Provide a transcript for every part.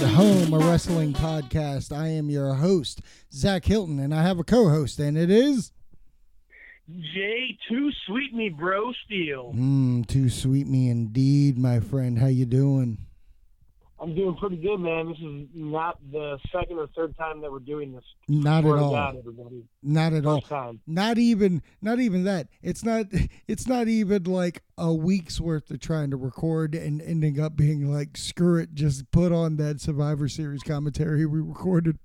It Home, a wrestling podcast. I am your host, Zach Hilton, and I have a co-host, and it is Jay Too Sweet Me Bro Steel. mm, too sweet me indeed, my friend. How you doing? I'm doing pretty good, man. This is not the second or third time that we're doing this. Not at all. God. Not at all. Time. Not even. Not even that. It's not. It's not even like a week's worth of trying to record and ending up being like, screw it, just put on that Survivor Series commentary we recorded.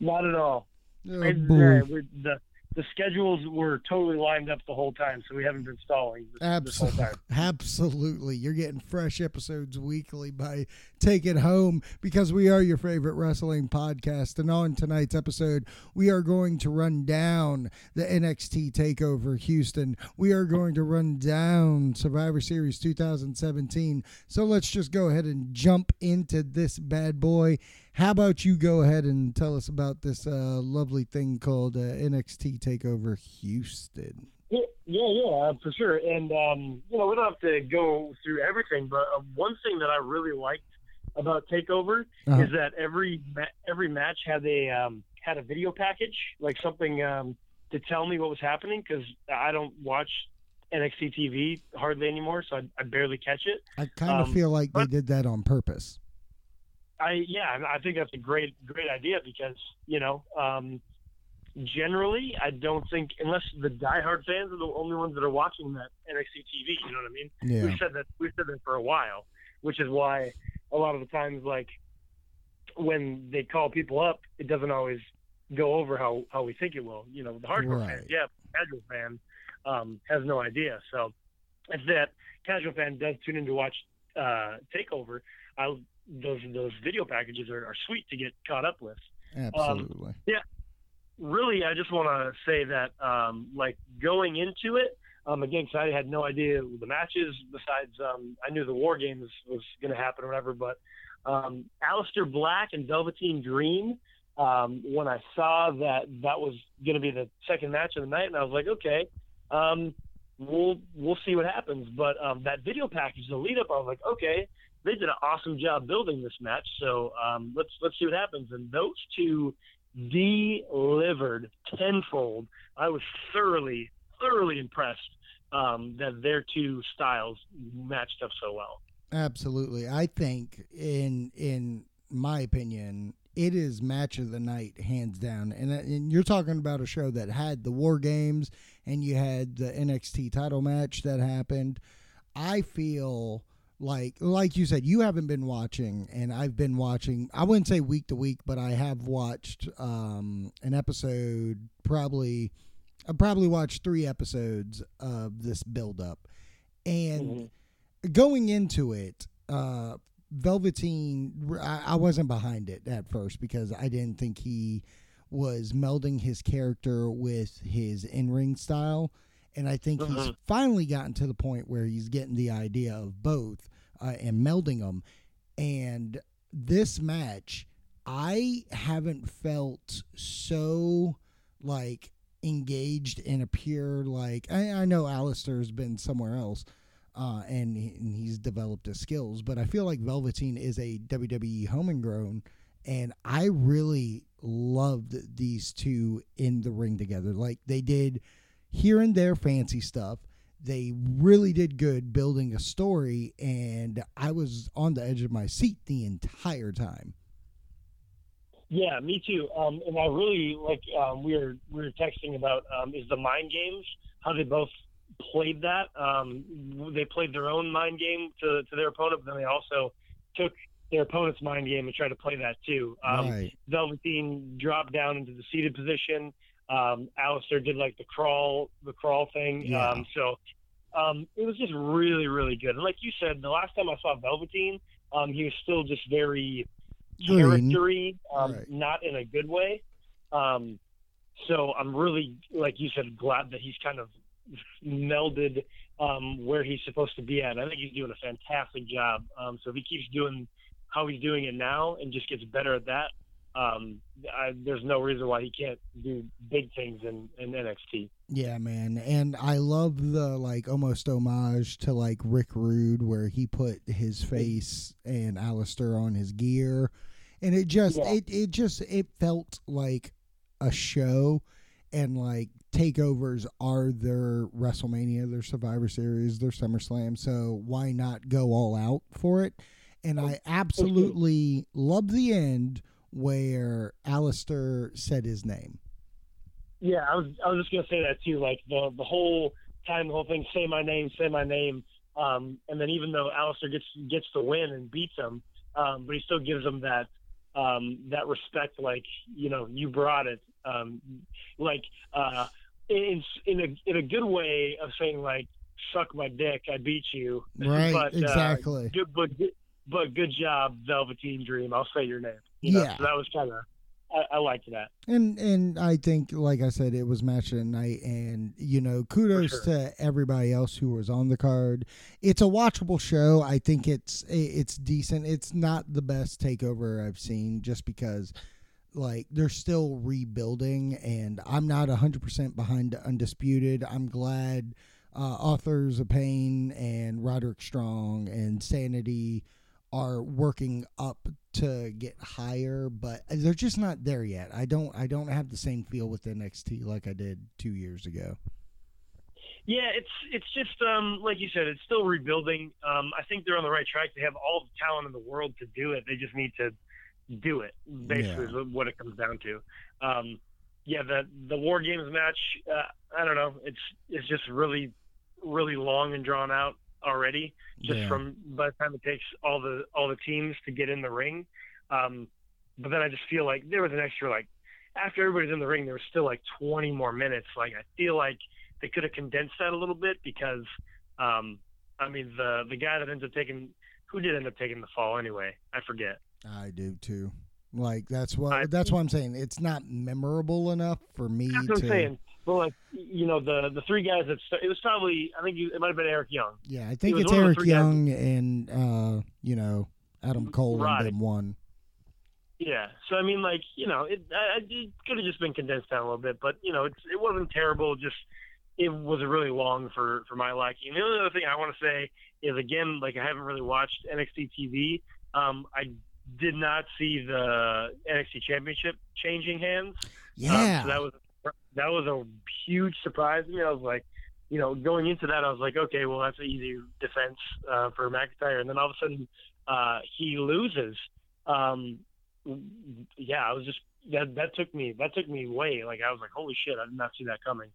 Not at all. Oh, It's, boy. uh, the the schedules were totally lined up the whole time, so we haven't been stalling this, this Absolutely. time. Absolutely. You're getting fresh episodes weekly by Take It Home because we are your favorite wrestling podcast. And on tonight's episode, we are going to run down the NXT TakeOver Houston. We are going to run down Survivor Series 2017. So let's just go ahead and jump into this bad boy. How about you go ahead and tell us about this uh, lovely thing called uh, NXT TakeOver Houston? Yeah, yeah, uh, for sure. And um, you know, we don't have to go through everything, but uh, one thing that I really liked about Takeover Uh-huh. is that every ma- every match had a um, had a video package, like something um, to tell me what was happening, because I don't watch NXT TV hardly anymore, so I, I barely catch it. I kind of Um, feel like they did that on purpose. I yeah, I think that's a great great idea because you know, um, generally I don't think unless the diehard fans are the only ones that are watching that NXT TV. You know what I mean? Yeah. We've said that we've said that for a while, which is why a lot of the times like when they call people up, it doesn't always go over how how we think it will. You know, the hardcore Right. fans, yeah, casual fan um, has no idea. So if that casual fan does tune in to watch uh, Takeover, I those those video packages are, are sweet to get caught up with. Absolutely. Yeah. Really, I just want to say that um, like going into it. Um, again, I had no idea the matches. Besides, um, I knew the War Games was going to happen or whatever. But um, Aleister Black and Velveteen Dream. Um, when I saw that that was going to be the second match of the night, and I was like, okay, um, we'll we'll see what happens. But um, that video package, the lead up, I was like, okay, they did an awesome job building this match. So um, let's let's see what happens. And those two delivered tenfold. I was thoroughly thoroughly impressed um, that their two styles matched up so well. Absolutely. I think in in my opinion, it is match of the night hands down. And, uh, and you're talking about a show that had the War Games and you had the NXT title match that happened. I feel like like you said you haven't been watching and I've been watching I wouldn't say week to week but I have watched um an episode probably I probably watched 3 episodes of this build up and going into it, uh, Velveteen, I, I wasn't behind it at first because I didn't think he was melding his character with his in ring style. And I think he's Mhm. finally gotten to the point where he's getting the idea of both uh, and melding them. And this match, I haven't felt so like engaged and appear like I, I know Aleister's been somewhere else uh, and, he, and he's developed his skills, but I feel like Velveteen is a WWE homegrown, and I really loved these two in the ring together. Like they did here and there fancy stuff. They really did good building a story, and I was on the edge of my seat the entire time. Yeah, me too. Um, and I really like um, we were we were texting about um, is the mind games how they both played that. Um, they played their own mind game to, to their opponent, but then they also took their opponent's mind game and tried to play that too. Um, right. Velveteen dropped down into the seated position. Um, Aleister did like the crawl, the crawl thing. Yeah. Um, so um, it was just really, really good. And like you said, the last time I saw Velveteen, um, he was still just very. Charactery, um, Right. not in a good way. Um, so I'm really, like you said, glad that he's kind of melded um, where he's supposed to be at. I think he's doing a fantastic job. Um, so if he keeps doing how he's doing it now and just gets better at that, um, I, there's no reason why he can't do big things in, in NXT. Yeah, man, and I love the like almost homage to like Rick Rude, where he put his face and Aleister on his gear, and it just Yeah. it it just it felt like a show, and like takeovers are their WrestleMania, their Survivor Series, their SummerSlam, so why not go all out for it? And I absolutely love the end where Aleister said his name. Yeah, I was I was just gonna say that too. Like the the whole time, the whole thing, say my name, say my name. Um, and then even though Aleister gets gets the win and beats him, um, but he still gives him that um, that respect. Like you know, you brought it. Um, like uh, in in a in a good way of saying like suck my dick, I beat you. Right, but, uh, exactly. good, but but good job, Velveteen Dream. I'll say your name. You know? Yeah. So that was kind of I, I liked that. And and I think, like I said, it was match of the night, and you know, kudos sure. to everybody else who was on the card. It's a watchable show. I think it's it's decent. It's not the best takeover I've seen, just because like they're still rebuilding, and I'm not hundred percent behind undisputed. I'm glad uh, authors of Pain and Roderick Strong and Sanity are working up to get higher, but they're just not there yet. I don't I don't have the same feel with NXT like I did two years ago. Yeah, it's it's just um, like you said, it's still rebuilding. Um, I think they're on the right track. They have all the talent in the world to do it. They just need to do it. Basically, Yeah. is what it comes down to. Um, yeah, the the War Games match. Uh, I don't know. It's it's just really really long and drawn out already. Just Yeah. from by the time it takes all the all the teams to get in the ring. Um, but then I just feel like there was an extra like after everybody's in the ring, there was still like 20 more minutes. Like I feel like they could have condensed that a little bit because, um, I mean the the guy that ends up taking who did end up taking the fall anyway, I forget. I do too. Like that's what I- that's what I'm saying. It's not memorable enough for me That's what to I'm saying. Well, like you know the the three guys that st- it was probably I think you, it might have been Eric Young. Yeah, I think was it's one of the Eric three guys- Young and uh, you know, Adam Cole and them one. Yeah. So I mean, like you know, it I, it could have just been condensed down a little bit, but you know, it's it wasn't terrible. Just it was really long for for my liking. The only other thing I want to say is again, like I haven't really watched NXT TV. Um, I did not see the NXT Championship changing hands. Um, Yeah. so that was that was a huge surprise to me. I was like, you know, going into that, I was like, okay, well, that's an easy defense uh, for McIntyre, and then all of a sudden uh, he loses. Um, yeah, I was just that that took me that took me way like I was like, holy shit, I did not see that coming.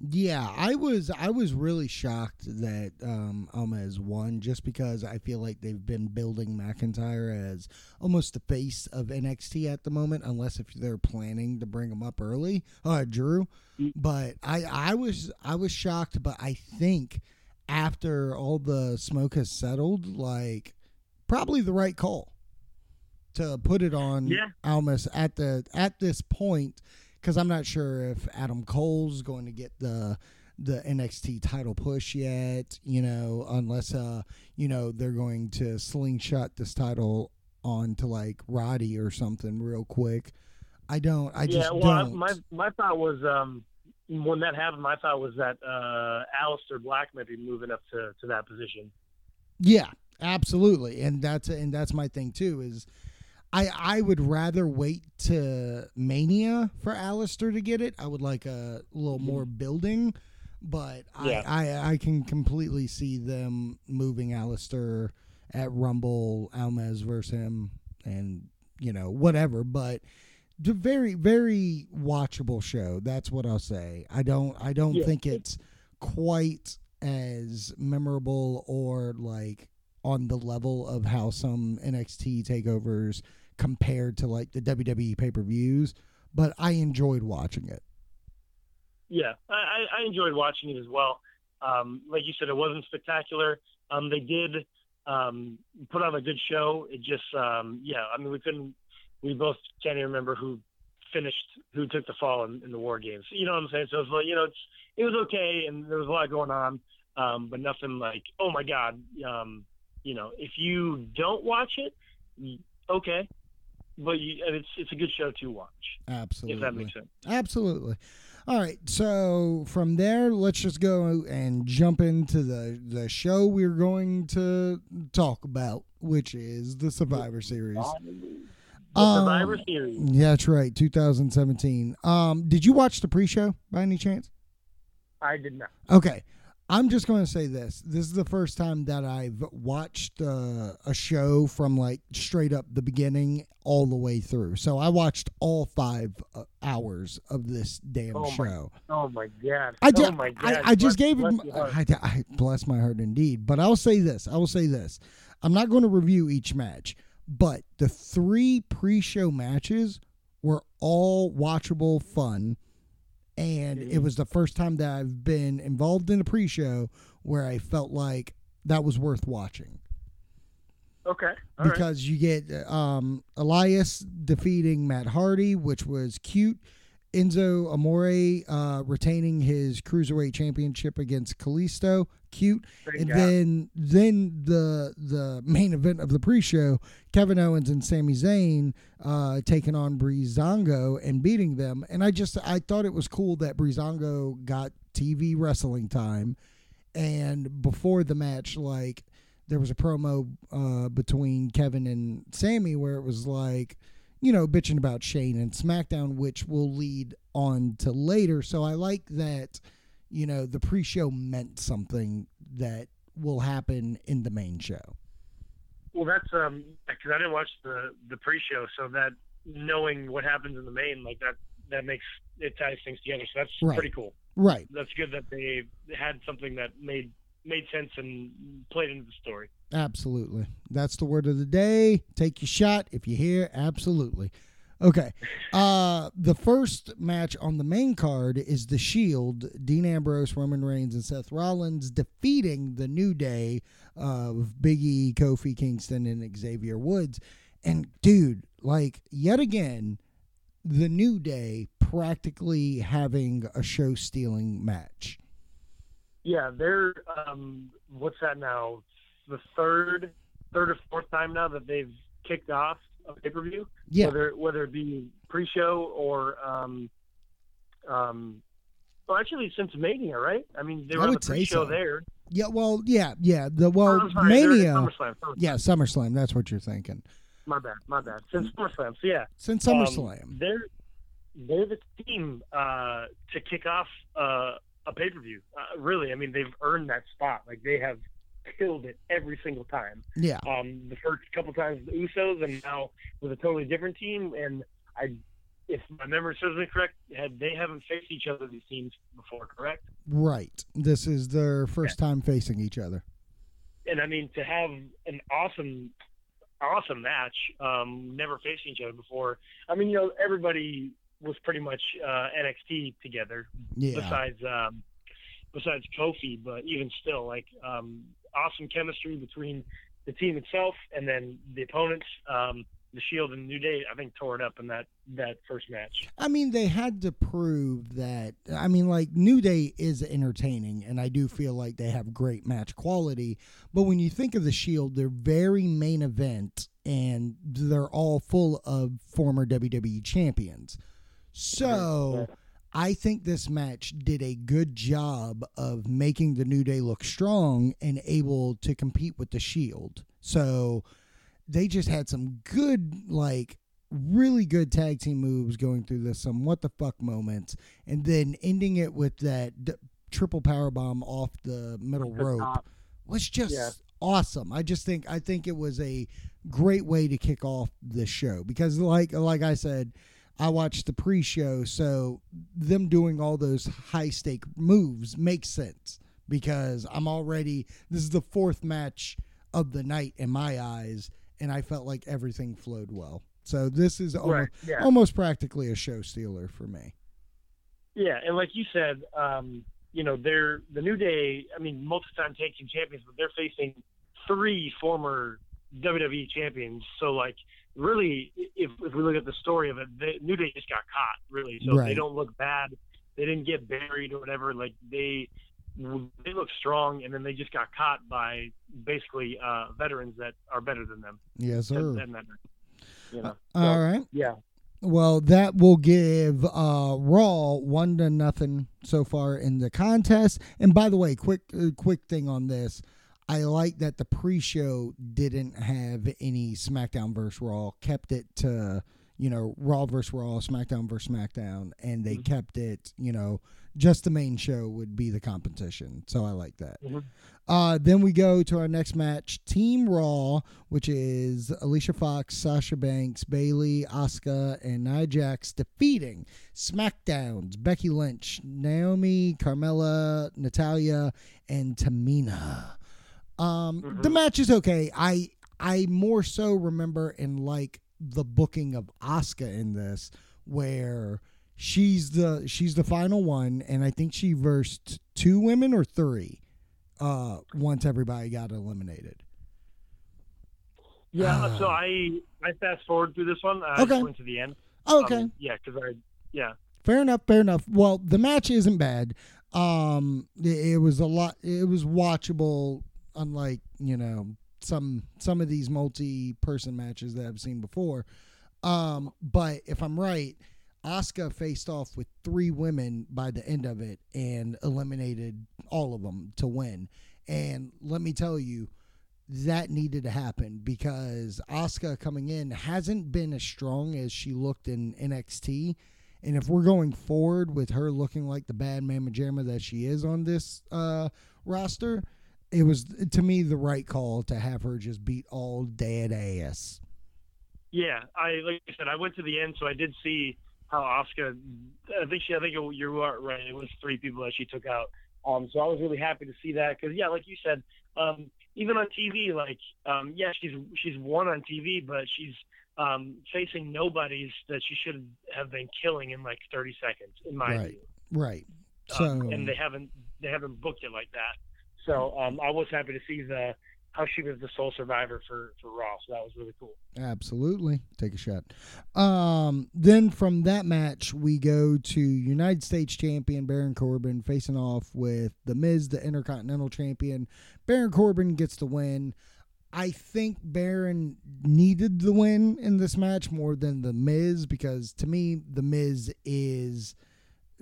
Yeah, I was I was really shocked that um Almas won just because I feel like they've been building McIntyre as almost the face of NXT at the moment, unless if they're planning to bring him up early. Uh Drew. Mm. But I I was I was shocked, but I think after all the smoke has settled, like probably the right call to put it on Yeah. Almas at the at this point because I'm not sure if Adam Cole's going to get the the NXT title push yet. You know, unless uh you know they're going to slingshot this title on to like Roddy or something real quick. I don't. I just well, don't. my my thought was um, when that happened, my thought was that uh, Aleister Black might be moving up to, to that position. Yeah, absolutely, and that's and that's my thing too. Is I I would rather wait to Mania for Aleister to get it. I would like a little mm-hmm. more building, but Yeah. I, I I can completely see them moving Aleister at Rumble, Almas versus him, and you know whatever. But the very very watchable show. That's what I'll say. I don't I don't Yeah. think it's quite as memorable or like on the level of how some NXT takeovers compared to like the WWE pay per views, but I enjoyed watching it. Yeah, I, I enjoyed watching it as well. Um, like you said, it wasn't spectacular. Um, they did um, put on a good show. It just, um, yeah, I mean, we couldn't, we both can't even remember who finished, who took the fall in, in the war games. You know what I'm saying? So like, you know, it's, it was okay, and there was a lot going on, um, but nothing like, oh my god, um, you know, if you don't watch it, okay, but you, and it's it's a good show to watch. Absolutely. If that makes sense. Absolutely. All right, so from there, let's just go and jump into the the show we're going to talk about, which is the Survivor Series. The Um, Survivor Series. Yeah, that's right, 2017. Um, did you watch the pre-show by any chance? I did not. Okay. I'm just going to say this. This is the first time that I've watched uh, a show from like straight up the beginning all the way through. So I watched all five uh, hours of this damn Oh my show. Oh my god. I, oh my I, god. I just Bless- gave bless him. I, I bless my heart indeed. But I'll say this. I will say this. I'm not going to review each match, but the three pre-show matches were all watchable fun, and it Mhm. was the first time that I've been involved in a pre-show where I felt like that was worth watching Okay. All right. because you get um, Elias defeating Matt Hardy, which was cute. Enzo Amore uh, retaining his cruiserweight championship against Kalisto, cute. Thank And God. then then the the main event of the pre-show, Kevin Owens and Sami Zayn uh, taking on Breezango and beating them. And I just I thought it was cool that Breezango got TV wrestling time. And before the match, like there was a promo uh, between Kevin and Sami where it was like, you know, bitching about Shane and SmackDown, which will lead on to later. So I like that, you know, the pre show meant something that will happen in the main show. Well, that's um because I didn't watch the the pre-show, so that knowing what happens in the main, like that, that makes it ties things together. So that's Right. pretty cool. Right. That's good that they had something that made made sense and played into the story. Absolutely. That's the word of the day. Take your shot if you hear absolutely. Okay. Uh the first match on the main card is the Shield, Dean Ambrose, Roman Reigns and Seth Rollins defeating the New Day of Biggie, Kofi Kingston and Xavier Woods. And dude, like yet again, the New Day practically having a show stealing match. Yeah, they're um what's that now? The third third or fourth time now that they've kicked off a pay per view. Yeah. Whether whether it be pre show or um um well actually since Mania, right? I mean they I were on the pre show so. there. Yeah, well, yeah, yeah. The well Oh, sorry, Mania SummerSlam. SummerSlam. Yeah, SummerSlam. That's what you're thinking. My bad, my bad. Since SummerSlam. So yeah. Since um, SummerSlam. they're they're the team uh, to kick off uh, a pay per view. Uh, really, I mean, they've earned that spot. Like they have killed it every single time. yeah. Um, the first couple times the Usos, and now with a totally different team. And I, if my memory serves me correct, had they haven't faced each other these teams before, correct? Right. This is their first time facing each other. And I mean, to have an awesome, awesome match, um, never facing each other before. I mean, you know, everybody was pretty much uh, NXT together, Yeah. besides um, besides Kofi. But even still, like um, awesome chemistry between the team itself and then the opponents. Um, the Shield and New Day, I think, tore it up in that that first match. I mean, they had to prove that. I mean, like, New Day is entertaining, and I do feel like they have great match quality. But when you think of the Shield, they're very main event, and they're all full of former WWE champions. So. I think this match did a good job of making the New Day look strong and able to compete with the Shield. So they just had some good, like, really good tag team moves going through this, some what the fuck moments, and then ending it with that d- triple power bomb off the middle The rope top. was just Yeah. awesome. I just think I think it was a great way to kick off the show because like like I said, I watched the pre-show, so them doing all those high stake moves makes sense because I'm already this is the fourth match of the night in my eyes, and I felt like everything flowed well. So this is almost, Right. Yeah. almost practically a show stealer for me. Yeah, and like you said, um, you know, they're the New Day. I mean, multi-time tag team champions, but they're facing three former WWE champions. So, like, really, if if we look at the story of it, the New Day just got caught, really. So Right. they don't look bad. They didn't get buried or whatever. Like they they look strong, and then they just got caught by basically uh, veterans that are better than them. Yes, sir. And- and that- You know. Uh, all right. Yeah. Well, that will give uh, Raw one to nothing so far in the contest. And by the way, quick uh, quick thing on this, I like that the pre-show didn't have any SmackDown versus Raw, kept it to you know Raw versus Raw, SmackDown versus SmackDown, and they Mhm. kept it you know just the main show would be the competition. So I like that. Mhm. Uh, then we go to our next match, Team Raw, which is Alicia Fox, Sasha Banks, Bayley, Asuka, and Nia Jax defeating SmackDown's Becky Lynch, Naomi, Carmella, Natalya, and Tamina. Um, Mhm. The match is okay. I I more so remember and like the booking of Asuka in this, where she's the she's the final one, and I think she versed two women or three uh, once everybody got eliminated. Yeah. Ah. so I I fast forward through this one. I Okay. went to the end. Okay, Um, yeah, because I yeah. fair enough, fair enough. Well, the match isn't bad. Um, it, it was a lot. It was watchable, unlike you know some some of these multi-person matches that I've seen before. Um, but if I'm right, Asuka faced off with three women by the end of it and eliminated all of them to win. And let me tell you, that needed to happen because Asuka coming in hasn't been as strong as she looked in NXT. And if we're going forward with her looking like the bad mamma jamma that she is on this uh, roster, it was to me the right call to have her just beat all dead ass. Yeah, I like I said, I went to the end, so I did see how Oscar. I think she. I think you are right. It was three people that she took out. Um, so I was really happy to see that because yeah, like you said, um, even on TV, like um, yeah, she's she's won on TV, but she's um, facing nobodies that she should have been killing in like 30 seconds, in my Right. view. Right. So Um, and they haven't they haven't booked it like that. So um, I was happy to see the how she was the sole survivor for for Raw. So that was really cool. Absolutely. Take a shot. Um, then from that match, we go to United States champion Baron Corbin facing off with The Miz, the Intercontinental champion. Baron Corbin gets the win. I think Baron needed the win in this match more than The Miz because to me, The Miz is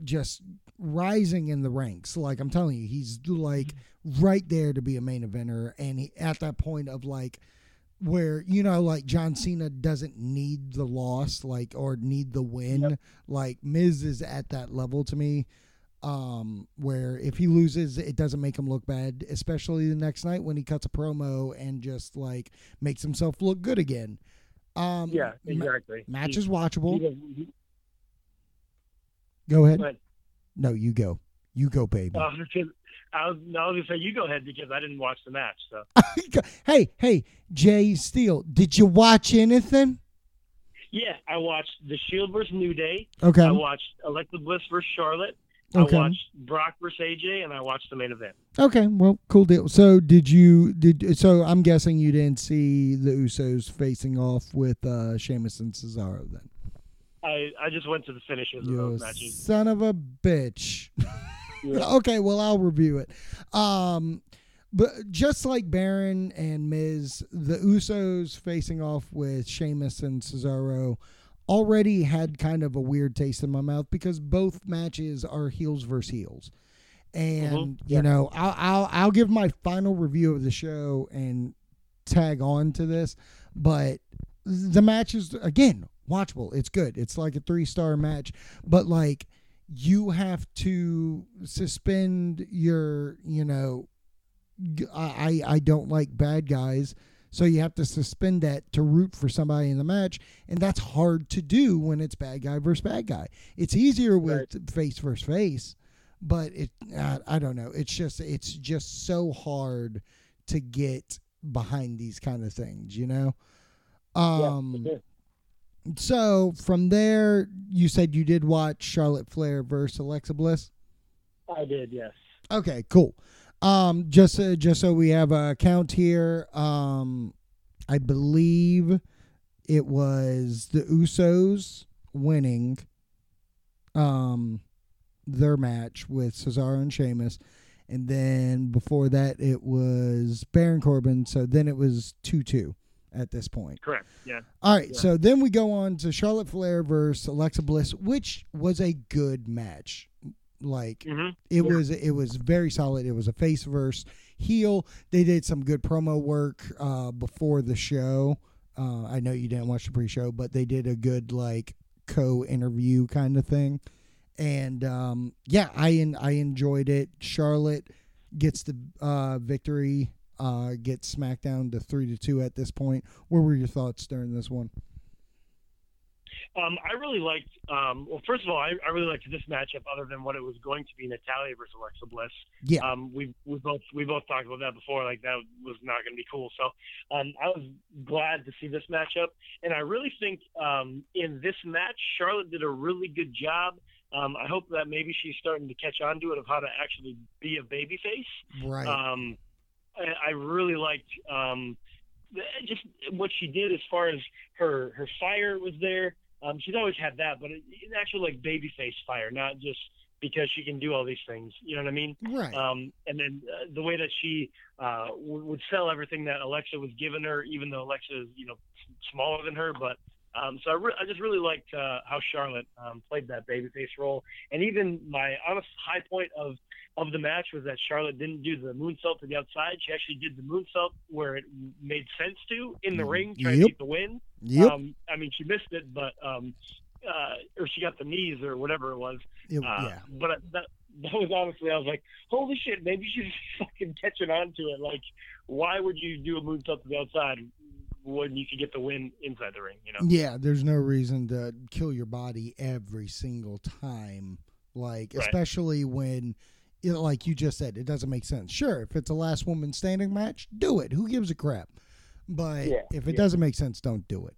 just rising in the ranks. Like I'm telling you, he's like right there to be a main eventer. And he, at that point of like, where you know like John Cena doesn't need the loss like or need the win Yep. like Miz is at that level to me um where if he loses it doesn't make him look bad especially the next night when he cuts a promo and just like makes himself look good again um Yeah, ma- exactly. match He- is watchable he he- go ahead but, no you go you go baby uh, I was, no, I was gonna say you go ahead because I didn't watch the match. So hey hey Jay Steele did you watch anything yeah, I watched The Shield versus New Day. okay I watched Alexa Bliss versus Charlotte. Okay. I watched Brock versus AJ, and I watched the main event. Okay, well, cool deal. So, did you did so? I'm guessing you didn't see the Usos facing off with uh Sheamus and Cesaro then. I, I just went to the finishes of those matches. son of a bitch. Yeah. okay, well, I'll review it. Um, but just like Baron and Miz, the Usos facing off with Sheamus and Cesaro already had kind of a weird taste in my mouth because both matches are heels versus heels. And Mhm. you Yeah. know, I'll, I'll I'll give my final review of the show and tag on to this, but the matches again watchable. It's good. It's like a three star match, but like you have to suspend your you know I I don't like bad guys. So you have to suspend that to root for somebody in the match. And that's hard to do when it's bad guy versus bad guy. It's easier with face versus face but it I, I don't know. It's just it's just so hard to get behind these kind of things you know? Um yeah, so from there, you said you did watch Charlotte Flair versus Alexa Bliss. I did. Yes. Okay, cool. Um, just uh, just so we have a count here, um, I believe it was the Usos winning, um, their match with Cesaro and Sheamus, and then before that it was Baron Corbin. So then it was two two at this point. Correct. Yeah. All right, Yeah. so then we go on to Charlotte Flair versus Alexa Bliss, which was a good match. Like hmm it Yeah. was, it was very solid. It was a face versus heel. They did some good promo work uh, before the show. Uh, I know you didn't watch the pre-show, but they did a good like co-interview kind of thing. And um, yeah, I I enjoyed it. Charlotte gets the uh, victory. Uh, gets SmackDown to three to two at this point. What were your thoughts during this one? Um, I really liked. Um, well, first of all, I, I really liked this matchup. Other than what it was going to be, Natalya versus Alexa Bliss. Yeah, Um, we we both we both talked about that before. Like that was not going to be cool. So um, I was glad to see this matchup, and I really think um, in this match, Charlotte did a really good job. Um, I hope that maybe she's starting to catch on to it of how to actually be a babyface. right. I, I really liked um, just what she did as far as her her fire was there. Um, she's always had that, but it actually like babyface fire, not just because she can do all these things. You know what I mean? right. Um, and then uh, the way that she uh, w- would sell everything that Alexa was giving her, even though Alexa is you know smaller than her, but um, so I, re- I just really liked uh, how Charlotte um, played that babyface role, and even my honest high point of of the match was that Charlotte didn't do the moonsault to the outside. She actually did the moonsault where it made sense to in the Mm, ring, trying yep. to get the win. yep. Um, I mean, she missed it, but um, uh, or she got the knees or whatever it was. It- Uh, yeah. But that that was honestly, I was like, holy shit, maybe she's fucking catching on to it. Like, why would you do a moonsault to the outside when you could get the win inside the ring? You know? Yeah, there's no reason to kill your body every single time. Like, Right. especially when, you know, like you just said, it doesn't make sense. Sure, if it's a last woman standing match, do it. Who gives a crap? But Yeah, if it yeah. doesn't make sense, don't do it.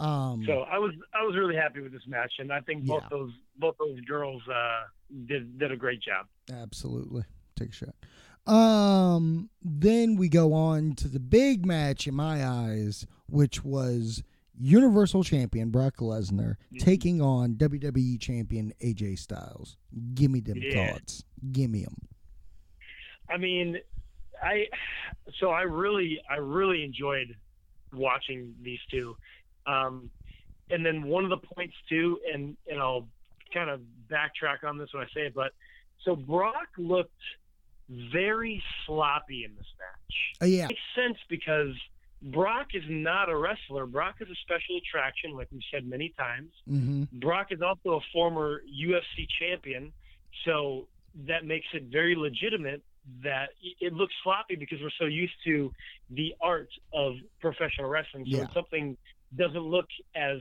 Um, So I was I was really happy with this match, and I think both Yeah. those both those girls uh, did did a great job. absolutely, take a shot. Um, then we go on to the big match in my eyes, which was Universal Champion Brock Lesnar Mhm. taking on WWE Champion AJ Styles. Give me them Yeah. thoughts. Give me them. I mean, I so I really I really enjoyed watching these two, um, and then one of the points too, and and I'll kind of backtrack on this when I say it, but so Brock looked very sloppy in this match. Uh, yeah, makes sense because Brock is not a wrestler. Brock is a special attraction, like we've said many times. hmm Brock is also a former UFC champion, so that makes it very legitimate that it looks sloppy because we're so used to the art of professional wrestling. So Yeah. when something doesn't look as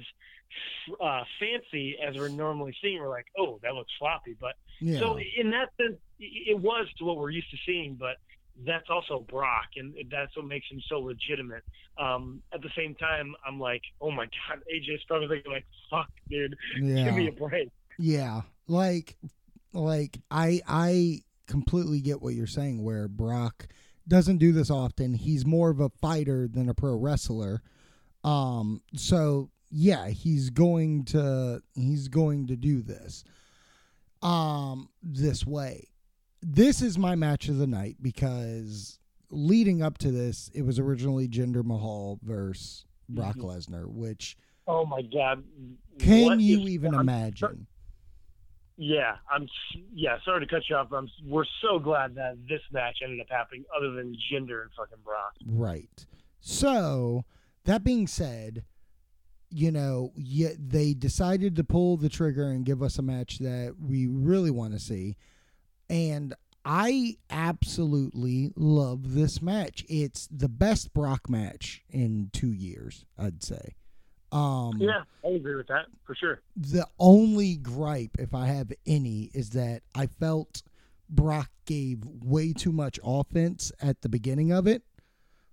uh, fancy as we're normally seeing, we're like, oh, that looks sloppy. But yeah, so in that sense, it was to what we're used to seeing, but that's also Brock, and that's what makes him so legitimate. Um, at the same time, I'm like, oh my god, AJ Styles thinking like, fuck, dude, give me a break. yeah. Like, like I, I completely get what you're saying. Where Brock doesn't do this often. He's more of a fighter than a pro wrestler. Um, so yeah, he's going to he's going to do this. Um, this way. This is my match of the night because leading up to this, it was originally Jinder Mahal versus Brock Mhm. Lesnar, which Oh my god, can What you is- even I'm- imagine? Yeah, I'm. Yeah, sorry to cut you off. I'm. We're so glad that this match ended up happening, other than Jinder and fucking Brock. Right. So, that being said, you know, yeah, they decided to pull the trigger and give us a match that we really want to see. And I absolutely love this match. It's the best Brock match in two years, I'd say. Um, Yeah, I agree with that for sure. the only gripe, if I have any, is that I felt Brock gave way too much offense at the beginning of it.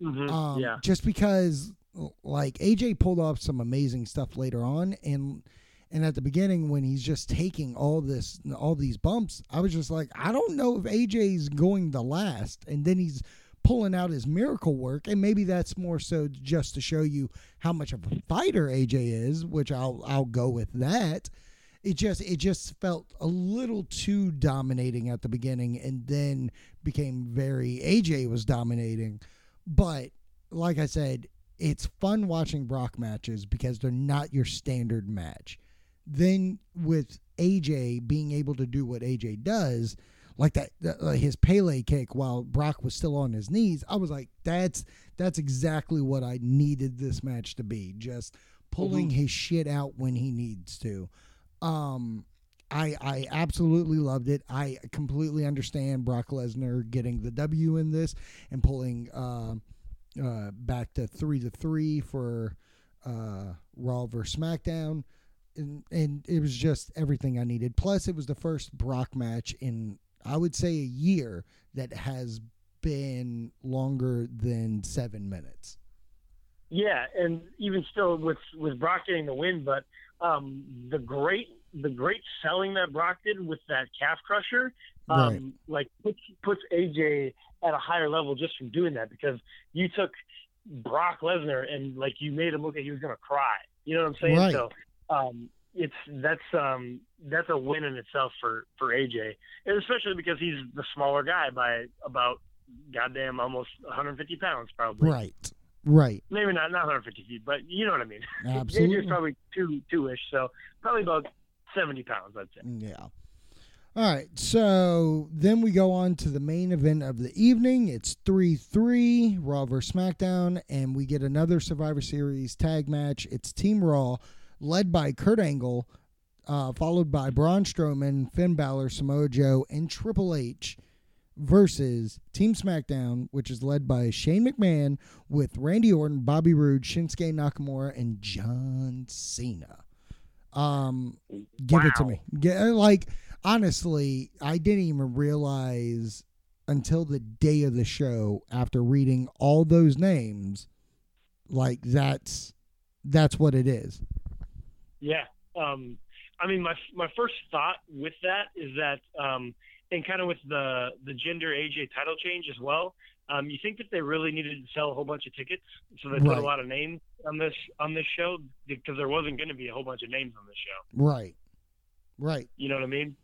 hmm Um, yeah, Just because, like AJ pulled off some amazing stuff later on, and and at the beginning when he's just taking all this, all these bumps, I was just like, I don't know if AJ's going to last. And then he's pulling out his miracle work, and maybe that's more so just to show you how much of a fighter AJ is, which I'll I'll go with that. It just it just felt a little too dominating at the beginning, and then became very AJ was dominating. But like I said, it's fun watching Brock matches because they're not your standard match. Then with AJ being able to do what AJ does, like that uh, his Pele kick while Brock was still on his knees, I was like, that's that's exactly what I needed this match to be. Just pulling mm-hmm. his shit out when he needs to. Um, I I absolutely loved it. I completely understand Brock Lesnar getting the W in this and pulling uh, uh, back to three to three for uh, Raw versus SmackDown, and and it was just everything I needed. Plus, it was the first Brock match in I would say a year that has been longer than seven minutes. Yeah, and even still with with Brock getting the win, but um, the great the great selling that Brock did with that calf crusher, um, right. like puts puts AJ at a higher level just from doing that because you took Brock Lesnar and like you made him look like he was gonna cry. You know what I'm saying? Right. So um, it's that's um, that's a win in itself for for AJ, and especially because he's the smaller guy by about goddamn almost 150 pounds probably. Right. Right. Maybe not not 150 feet, but you know what I mean. Absolutely. AJ's probably two two ish, so probably about 70 pounds, I'd say. Yeah. All right, so then we go on to the main event of the evening. It's 3 3, Raw vs. SmackDown, and we get another Survivor Series tag match. It's Team Raw, led by Kurt Angle, uh, followed by Braun Strowman, Finn Balor, Samoa Joe, and Triple H, versus Team SmackDown, which is led by Shane McMahon with Randy Orton, Bobby Roode, Shinsuke Nakamura, and John Cena. Um, give wow. it to me. Get, uh, like honestly, I didn't even realize until the day of the show after reading all those names, like that's that's what it is. Yeah. Um, I mean, my my first thought with that is that, um, and kind of with the the Jinder AJ title change as well. Um, you think that they really needed to sell a whole bunch of tickets, so they put a lot of names on this on this show because there wasn't going to be a whole bunch of names on this show. Right. Right. You know what I mean?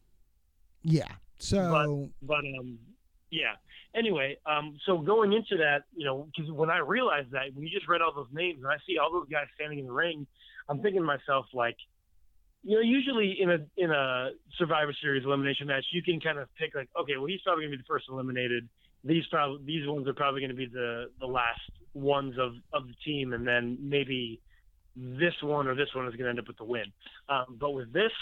Yeah. So. But, but um, yeah. Anyway, um, so going into that, you know, because when I realized that when you just read all those names and I see all those guys standing in the ring, I'm thinking to myself like, you know, usually in a in a Survivor Series elimination match, you can kind of pick like, okay, well, he's probably gonna be the first eliminated these probably these ones are probably to be the the last ones of of the team, and then maybe this one or this one is to end up with the win. Um, but with this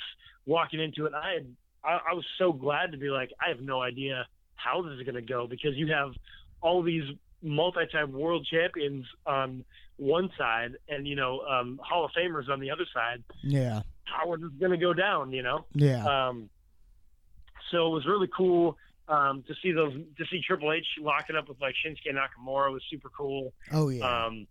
walking into it, I had I, I was so glad to be like I have no idea how this is going to go because you have all these multi-time world champions on one side and you know um, Hall of Famers on the other side. Yeah, how is this going to go down? You know. Yeah. Um, so it was really cool um, to see those to see Triple H locking up with like Shinsuke Nakamura was super cool. Oh yeah. Um,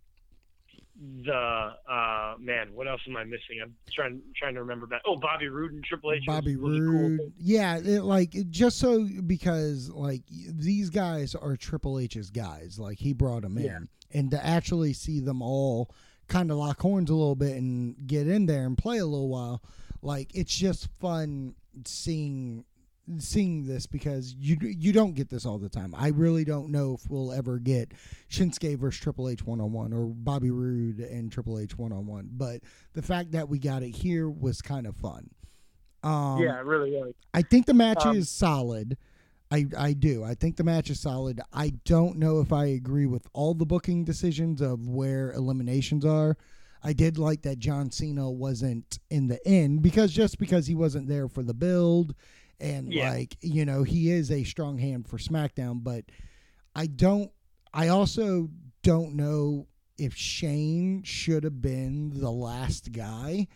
the uh, man, what else am I missing? I'm trying trying to remember back. Oh, Bobby Roode and Triple H. Bobby was, Roode. Cool yeah, it, like just so because like these guys are Triple H's guys. Like he brought them yeah. in, and to actually see them all kind of lock horns a little bit and get in there and play a little while, like it's just fun seeing seeing this because you you don't get this all the time. I really don't know if we'll ever get Shinsuke versus Triple H one on one or Bobby Roode and Triple H one on one. But the fact that we got it here was kind of fun. Um, yeah, really was. I think the match um, is solid. I, I do. I think the match is solid. I don't know if I agree with all the booking decisions of where eliminations are. I did like that John Cena wasn't in the end because just because he wasn't there for the build and yeah. like you know he is a strong hand for SmackDown, but I don't. I also don't know if Shane should have been the last guy.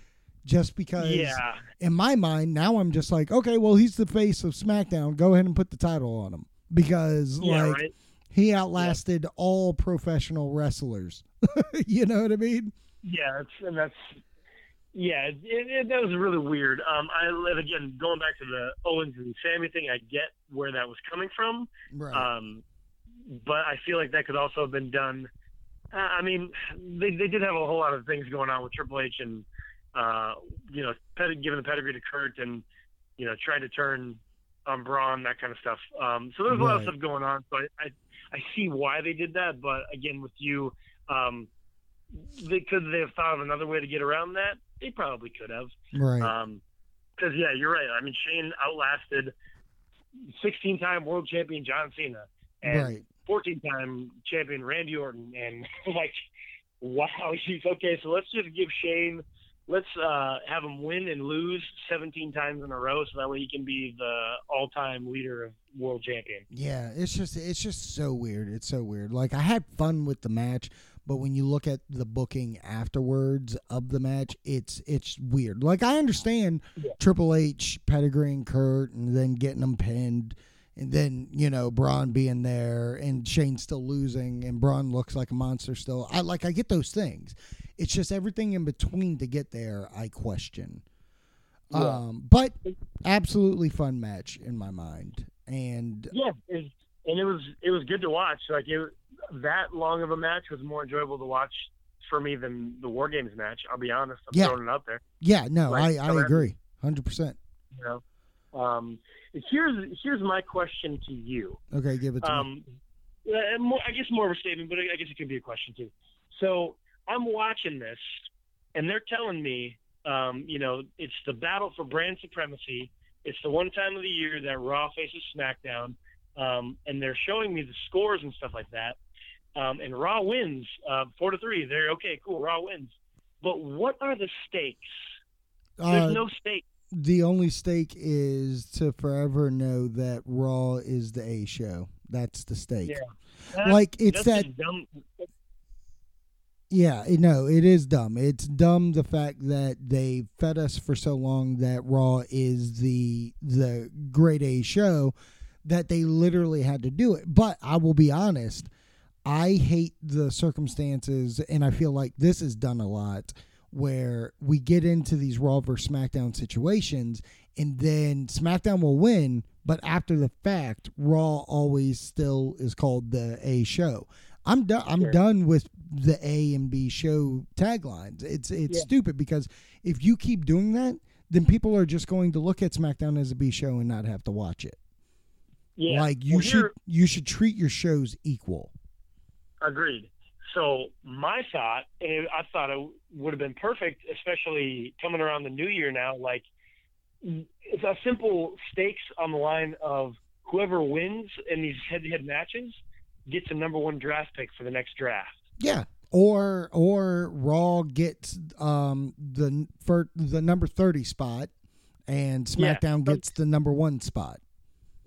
Just because, yeah. in my mind, now I'm just like, okay, well, he's the face of SmackDown. Go ahead and put the title on him because, yeah, like, right? he outlasted yeah. all professional wrestlers. you know what I mean? Yeah, that's, and that's yeah, it, it, that was really weird. Um, I again going back to the Owens and Sami thing. I get where that was coming from, right. um, but I feel like that could also have been done. Uh, I mean, they they did have a whole lot of things going on with Triple H and uh, you know, ped- giving the pedigree to Kurt and you know, trying to turn on Braun, that kind of stuff. Um, so there's a lot of stuff going on. So I, I I see why they did that, but again, with you. Um, they, could they have thought of another way to get around that? They probably could have. Right. Um, because yeah, you're right. I mean, Shane outlasted 16-time world champion John Cena and right. 14-time champion Randy Orton, and like, wow, he's okay. So let's just give Shane, let's uh, have him win and lose 17 times in a row, so that way he can be the all-time leader of world champion. Yeah, it's just it's just so weird. It's so weird. Like I had fun with the match, but when you look at the booking afterwards of the match, it's it's weird. Like I understand Yeah. Triple H pedigreeing Kurt and then getting them pinned, and then you know Braun being there and Shane still losing, and Braun looks like a monster still. I like I get those things. It's just everything in between to get there. I question. Yeah. Um, but absolutely fun match in my mind, and Yeah, and it was it was good to watch. Like it, that long of a match was more enjoyable to watch for me than the War Games match. I'll be honest. I'm Yeah. throwing it out there. yeah, no, Like, I I me. agree, hundred percent. You know, um, here's here's my question to you. Okay, give it to me. Um, uh, more, I guess more of a statement, but I guess it could be a question too. So I'm watching this, and they're telling me, um, you know, it's the battle for brand supremacy. It's the one time of the year that Raw faces SmackDown, um, and they're showing me the scores and stuff like that. Um, and Raw wins uh, four to three. They're okay, cool. Raw wins. But what are the stakes? There's Uh, no stakes. the only stake is to forever know that Raw is the A show. That's the stake. Yeah. Like it's that. dumb. Yeah, no, it is dumb. It's dumb the fact that they fed us for so long that Raw is the the great A show that they literally had to do it. But I will be honest, I hate the circumstances and I feel like this is done a lot where we get into these Raw versus SmackDown situations and then SmackDown will win, but after the fact, Raw always still is called the A show. I'm done. I'm Sure. done with the A and B show taglines. It's it's Yeah. stupid because if you keep doing that, then people are just going to look at SmackDown as a B show and not have to watch it. Yeah. Like you Well, should you should treat your shows equal. Agreed. So my thought, and I thought it would have been perfect, especially coming around the new year now. Like it's a simple stakes on the line of whoever wins in these head-to-head matches gets a number one draft pick for the next draft. Yeah. Or or Raw gets um the for the number thirty spot, and SmackDown but- gets the number one spot.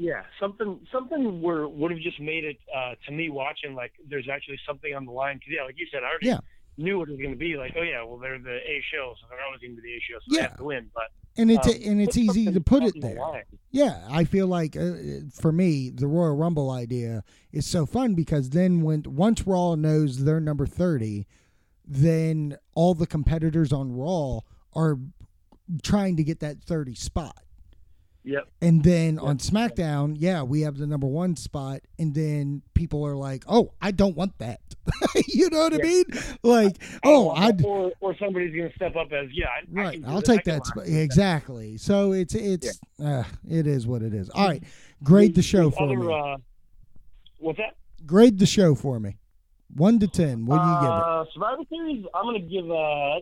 Yeah, something something where would have just made it uh, to me watching like there's actually something on the line. 'Cause, yeah, like you said, I already Yeah. knew what it was going to be. Like, oh yeah, well they're the A show, so they're always going to be the A show, so Yeah. they have to win. But And it's um, and it's easy to put it there. line. Yeah, I feel like uh, for me the Royal Rumble idea is so fun because then when once Raw knows they're number thirty, then all the competitors on Raw are trying to get that thirty spot. Yep. And then on SmackDown, yeah, we have the number one spot, and then people are like, "Oh, I don't want that." you know what I mean? Like, oh, I or or somebody's going to step up as yeah, I, I right. I take that spot exactly. So it's it's uh, it is what it is. All right, grade the show for other, me. Uh, what's that? Grade the show for me. One to ten. What do you give it? Uh, Survivor Series. I'm going to give uh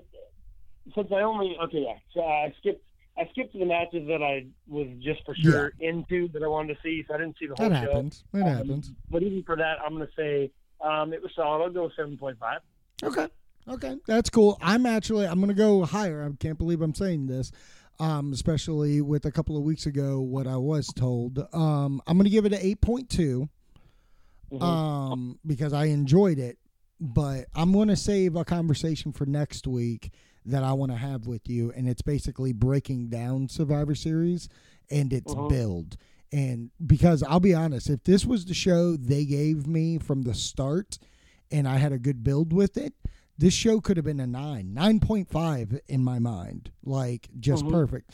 since I only okay yeah. So I skipped I skipped to the matches that I was just for sure into that I wanted to see, so I didn't see the whole That show. happens. That Um, happens. But even for that, I'm going to say um, it was solid. I'll go seven point five. Okay. Okay. That's cool. I'm actually I'm gonna go higher. I can't believe I'm saying this. Um, especially with a couple of weeks ago what I was told. Um, I'm gonna give it an eight point two. Mhm. Um, because I enjoyed it. But I'm gonna save a conversation for next week that I want to have with you, and it's basically breaking down Survivor Series and its Mhm. build. And because I'll be honest, if this was the show they gave me from the start and I had a good build with it, this show could have been a nine, 9.5 in my mind. Like just Mhm. perfect.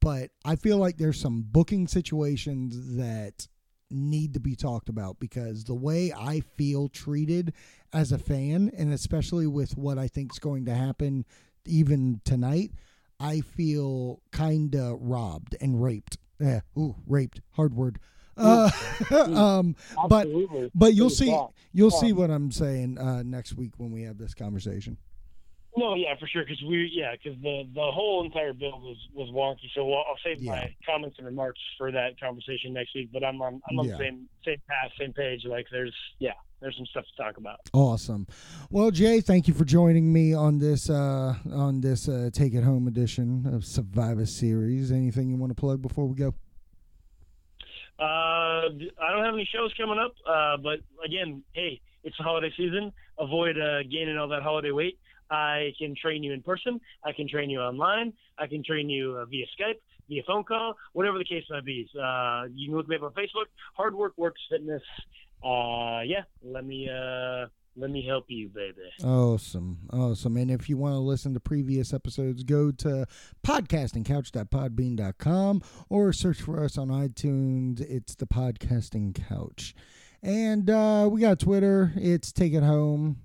But I feel like there's some booking situations that need to be talked about because the way I feel treated as a fan, and especially with what I think is going to happen even tonight, I feel kind of robbed and raped. Eh, ooh, raped, hard word. Uh, um, but but you'll see you'll see what I'm saying uh, next week when we have this conversation. No, yeah, for sure. Because we, yeah, because the the whole entire bill was was wonky. So I'll, I'll save Yeah. my comments and remarks for that conversation next week. But I'm on I'm on Yeah. the same same path, same page. Like there's yeah, there's some stuff to talk about. Awesome. Well, Jay, thank you for joining me on this uh, on this uh, Take It Home edition of Survivor Series. Anything you want to plug before we go? Uh, I don't have any shows coming up. Uh, but again, hey, it's the holiday season. Avoid uh, gaining all that holiday weight. I can train you in person. I can train you online. I can train you uh, via Skype, via phone call, whatever the case might be. Uh, you can look me up on Facebook. Hard Work Works Fitness. Uh, yeah, let me uh, let me help you, baby. Awesome. Awesome. And if you want to listen to previous episodes, go to podcastingcouch.podbean.com or search for us on iTunes. It's the Podcasting Couch. And uh, we got Twitter. It's Take It Home.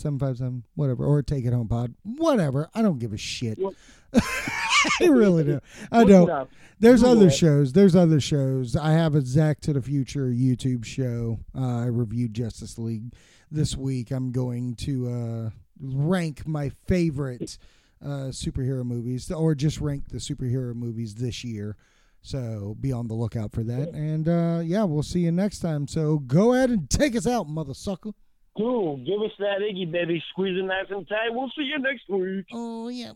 757, whatever, or take it home pod, whatever. I don't give a shit. I really do. I don't. There's other shows. There's other shows. I have a Zach to the Future YouTube show. Uh, I reviewed Justice League this week. I'm going to uh, rank my favorite uh, superhero movies, or just rank the superhero movies this year. So be on the lookout for that. And uh, yeah, we'll see you next time. So go ahead and take us out, mother sucker. Cool. Give us that Iggy, baby. Squeeze it nice and tight. We'll see you next week. Oh yeah.